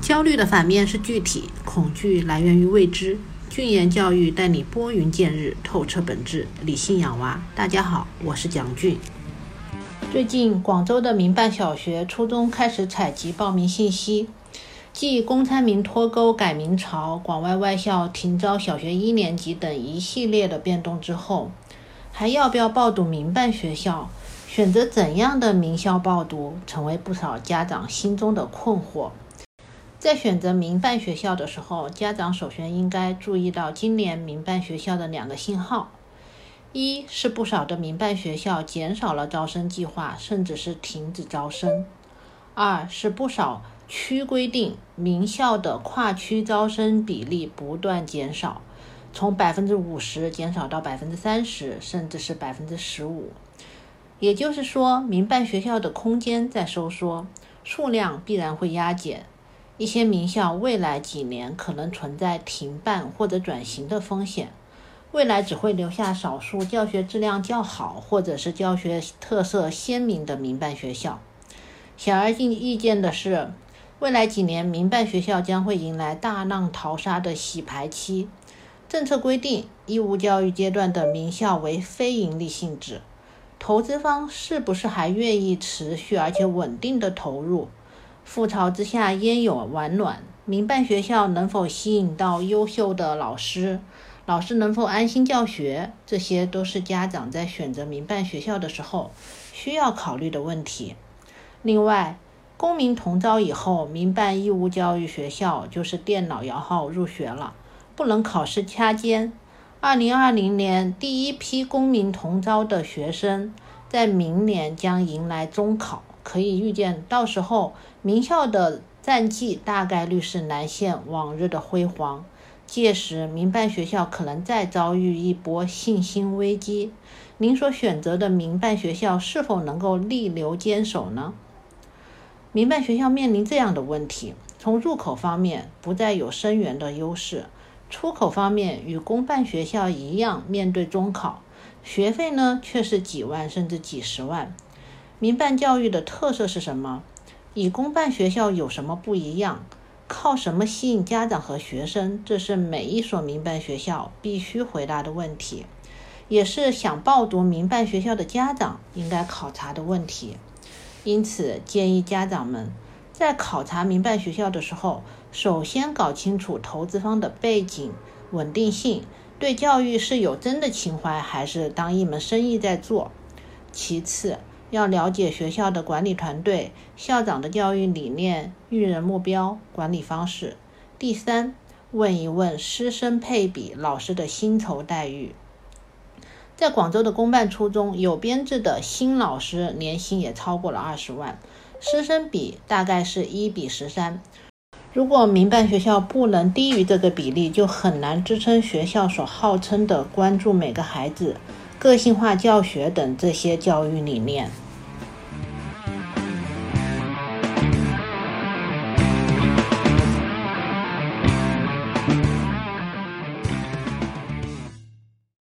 焦虑的反面是具体，恐惧来源于未知。俊言教育带你拨云见日，透彻本质，理性养娃。大家好，我是蒋俊。最近，广州的民办小学、初中开始采集报名信息。继公参民脱钩、改名潮、广外外校停招小学一年级等一系列的变动之后，还要不要报读民办学校？选择怎样的名校报读，成为不少家长心中的困惑。在选择民办学校的时候，家长首先应该注意到今年民办学校的两个信号：一是不少的民办学校减少了招生计划，甚至是停止招生；二是不少区规定名校的跨区招生比例不断减少，从百分之五十减少到百分之三十，甚至是百分之十五。也就是说，民办学校的空间在收缩，数量必然会压减。一些名校未来几年可能存在停办或者转型的风险，未来只会留下少数教学质量较好或者是教学特色鲜明的民办学校。显而易见的是，未来几年民办学校将会迎来大浪淘沙的洗牌期。政策规定，义务教育阶段的名校为非营利性质，投资方是不是还愿意持续而且稳定的投入？覆巢之下焉有完卵？民办学校能否吸引到优秀的老师？老师能否安心教学？这些都是家长在选择民办学校的时候需要考虑的问题。另外，公民同招以后，民办义务教育学校就是电脑摇号入学了，不能考试掐尖。二零二零年第一批公民同招的学生，在明年将迎来中考。可以预见，到时候名校的战绩大概率是难现往日的辉煌。届时，民办学校可能再遭遇一波信心危机。您所选择的民办学校是否能够逆流坚守呢？民办学校面临这样的问题：从入口方面不再有生源的优势，出口方面与公办学校一样，面对中考，学费呢却是几万甚至几十万。民办教育的特色是什么？与公办学校有什么不一样？靠什么吸引家长和学生？这是每一所民办学校必须回答的问题，也是想报读民办学校的家长应该考察的问题。因此，建议家长们在考察民办学校的时候，首先搞清楚投资方的背景、稳定性，对教育是有真的情怀，还是当一门生意在做。其次，要了解学校的管理团队、校长的教育理念、育人目标、管理方式。第三，问一问师生配比、老师的薪酬待遇。在广州的公办初中，有编制的新老师年薪也超过了二十万，师生比大概是一比十三。如果民办学校不能低于这个比例，就很难支撑学校所号称的关注每个孩子、个性化教学等这些教育理念。